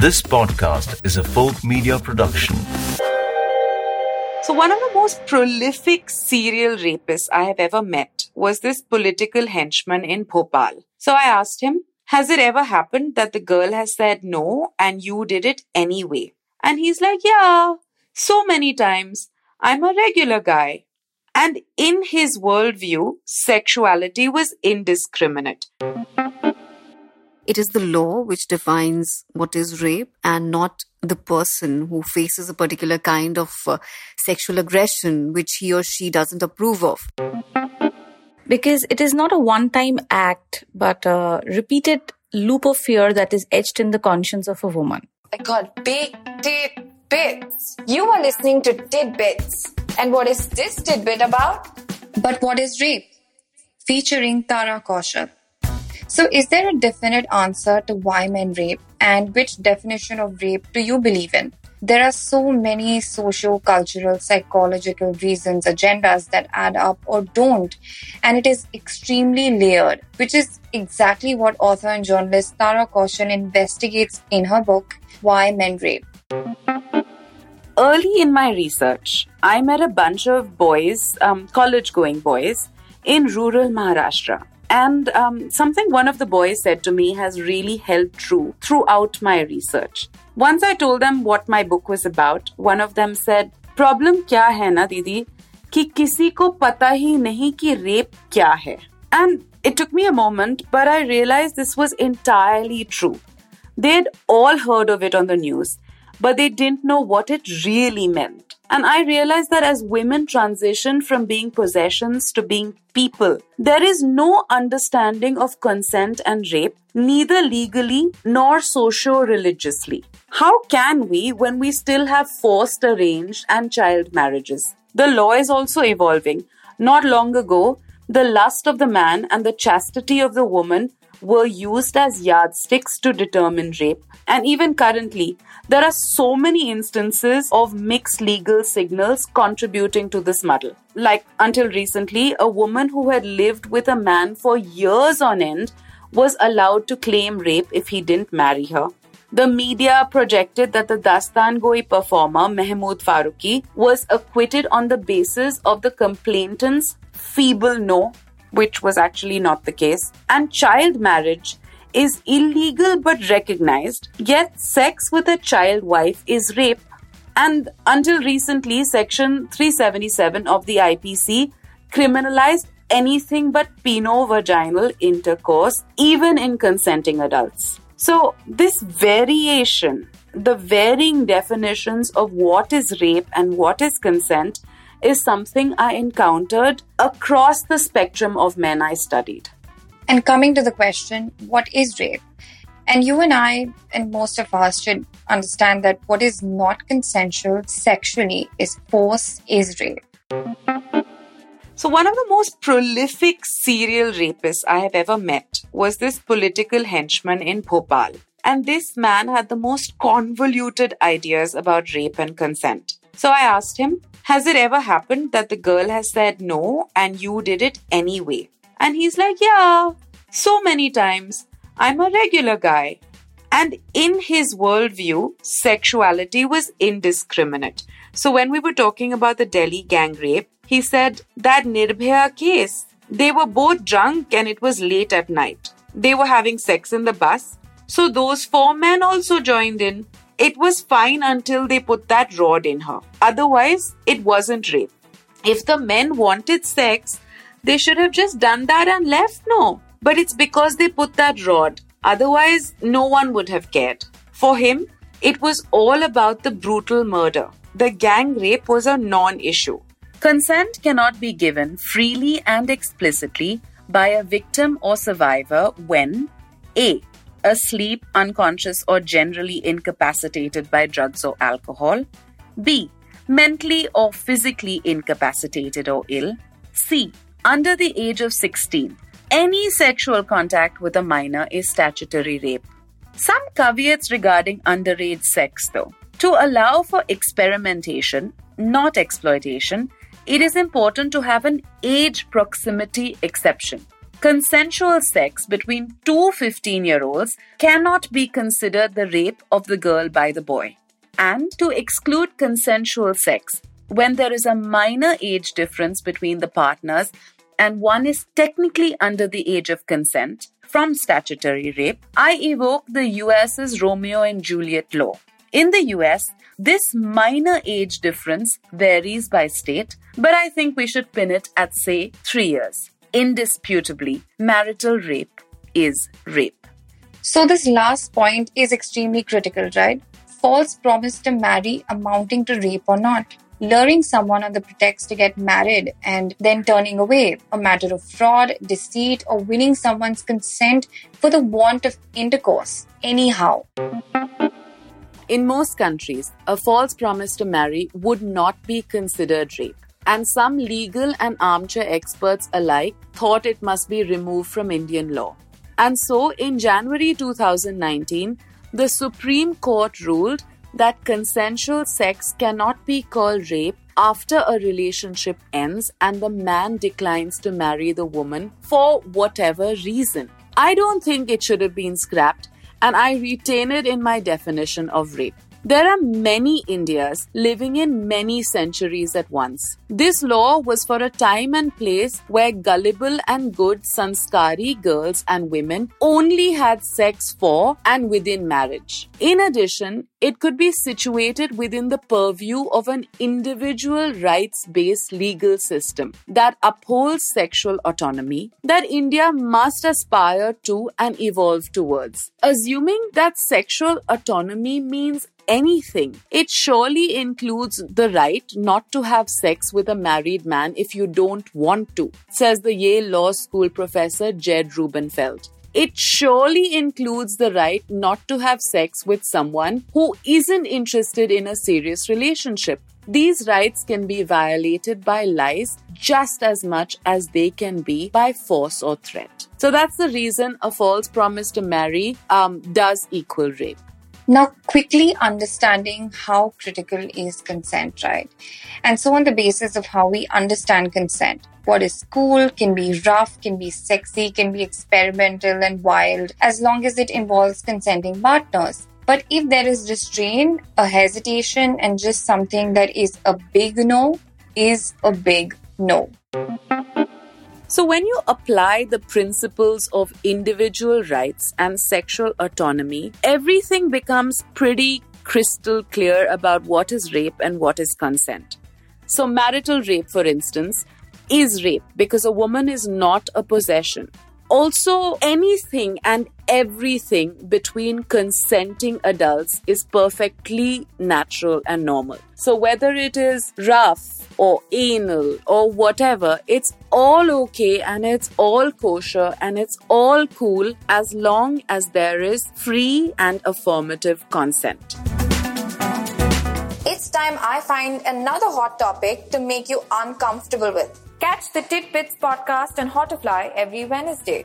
This podcast is a folk media production. So, one of the most prolific serial rapists I have ever met was this political henchman in Bhopal. So, I asked him, Has it ever happened that the girl has said no and you did it anyway? And he's like, Yeah, so many times. I'm a regular guy. And in his worldview, sexuality was indiscriminate. It is the law which defines what is rape and not the person who faces a particular kind of uh, sexual aggression which he or she doesn't approve of. Because it is not a one time act, but a repeated loop of fear that is etched in the conscience of a woman. I got big tidbits. You are listening to Tidbits. And what is this tidbit about? But what is rape? Featuring Tara Kaushal. So, is there a definite answer to why men rape and which definition of rape do you believe in? There are so many socio cultural, psychological reasons, agendas that add up or don't, and it is extremely layered, which is exactly what author and journalist Tara Kaushal investigates in her book, Why Men Rape. Early in my research, I met a bunch of boys, um, college going boys, in rural Maharashtra and um, something one of the boys said to me has really held true throughout my research. Once I told them what my book was about, one of them said, Problem kya hai na, Didi? Ki kisi ko pata hi nahi ki rape kya hai. And it took me a moment, but I realized this was entirely true. They'd all heard of it on the news, but they didn't know what it really meant. And I realized that as women transition from being possessions to being people, there is no understanding of consent and rape, neither legally nor socio religiously. How can we when we still have forced arranged and child marriages? The law is also evolving. Not long ago, the lust of the man and the chastity of the woman were used as yardsticks to determine rape. And even currently, there are so many instances of mixed legal signals contributing to this muddle. Like until recently, a woman who had lived with a man for years on end was allowed to claim rape if he didn't marry her. The media projected that the Dastan Goi performer Mehmood Faruqi was acquitted on the basis of the complainant's feeble no which was actually not the case, and child marriage is illegal but recognized, yet sex with a child wife is rape. And until recently, Section 377 of the IPC criminalized anything but peno-vaginal intercourse, even in consenting adults. So, this variation, the varying definitions of what is rape and what is consent, is something I encountered across the spectrum of men I studied. And coming to the question, what is rape? And you and I, and most of us, should understand that what is not consensual sexually is force, is rape. So, one of the most prolific serial rapists I have ever met was this political henchman in Bhopal. And this man had the most convoluted ideas about rape and consent. So I asked him, has it ever happened that the girl has said no and you did it anyway? And he's like, Yeah, so many times. I'm a regular guy. And in his worldview, sexuality was indiscriminate. So when we were talking about the Delhi gang rape, he said that Nirbhaya case, they were both drunk and it was late at night. They were having sex in the bus. So those four men also joined in. It was fine until they put that rod in her. Otherwise, it wasn't rape. If the men wanted sex, they should have just done that and left, no. But it's because they put that rod. Otherwise, no one would have cared. For him, it was all about the brutal murder. The gang rape was a non issue. Consent cannot be given freely and explicitly by a victim or survivor when A asleep, unconscious, or generally incapacitated by drugs or alcohol. B. Mentally or physically incapacitated or ill. C. Under the age of 16. Any sexual contact with a minor is statutory rape. Some caveats regarding underage sex, though. To allow for experimentation, not exploitation, it is important to have an age proximity exception. Consensual sex between two 15 year olds cannot be considered the rape of the girl by the boy. And to exclude consensual sex when there is a minor age difference between the partners and one is technically under the age of consent from statutory rape, I evoke the US's Romeo and Juliet law. In the US, this minor age difference varies by state, but I think we should pin it at, say, three years. Indisputably, marital rape is rape. So, this last point is extremely critical, right? False promise to marry amounting to rape or not luring someone on the pretext to get married and then turning away, a matter of fraud, deceit, or winning someone's consent for the want of intercourse, anyhow. In most countries, a false promise to marry would not be considered rape, and some legal and armchair experts alike thought it must be removed from Indian law. And so, in January 2019, the Supreme Court ruled that consensual sex cannot be called rape after a relationship ends and the man declines to marry the woman for whatever reason. I don't think it should have been scrapped, and I retain it in my definition of rape. There are many Indias living in many centuries at once. This law was for a time and place where gullible and good sanskari girls and women only had sex for and within marriage. In addition, it could be situated within the purview of an individual rights based legal system that upholds sexual autonomy that India must aspire to and evolve towards. Assuming that sexual autonomy means anything. It surely includes the right not to have sex with a married man if you don't want to, says the Yale Law School professor Jed Rubenfeld. It surely includes the right not to have sex with someone who isn't interested in a serious relationship. These rights can be violated by lies just as much as they can be by force or threat. So that's the reason a false promise to marry um, does equal rape. Now, quickly understanding how critical is consent, right? And so, on the basis of how we understand consent, what is cool can be rough, can be sexy, can be experimental and wild, as long as it involves consenting partners. But if there is restraint, a hesitation, and just something that is a big no, is a big no. So, when you apply the principles of individual rights and sexual autonomy, everything becomes pretty crystal clear about what is rape and what is consent. So, marital rape, for instance, is rape because a woman is not a possession also anything and everything between consenting adults is perfectly natural and normal. So, whether it is rough or anal or whatever, it's all okay and it's all kosher and it's all cool as long as there is free and affirmative consent. It's time I find another hot topic to make you uncomfortable with. Catch the Tidbits podcast on Hotfly every Wednesday.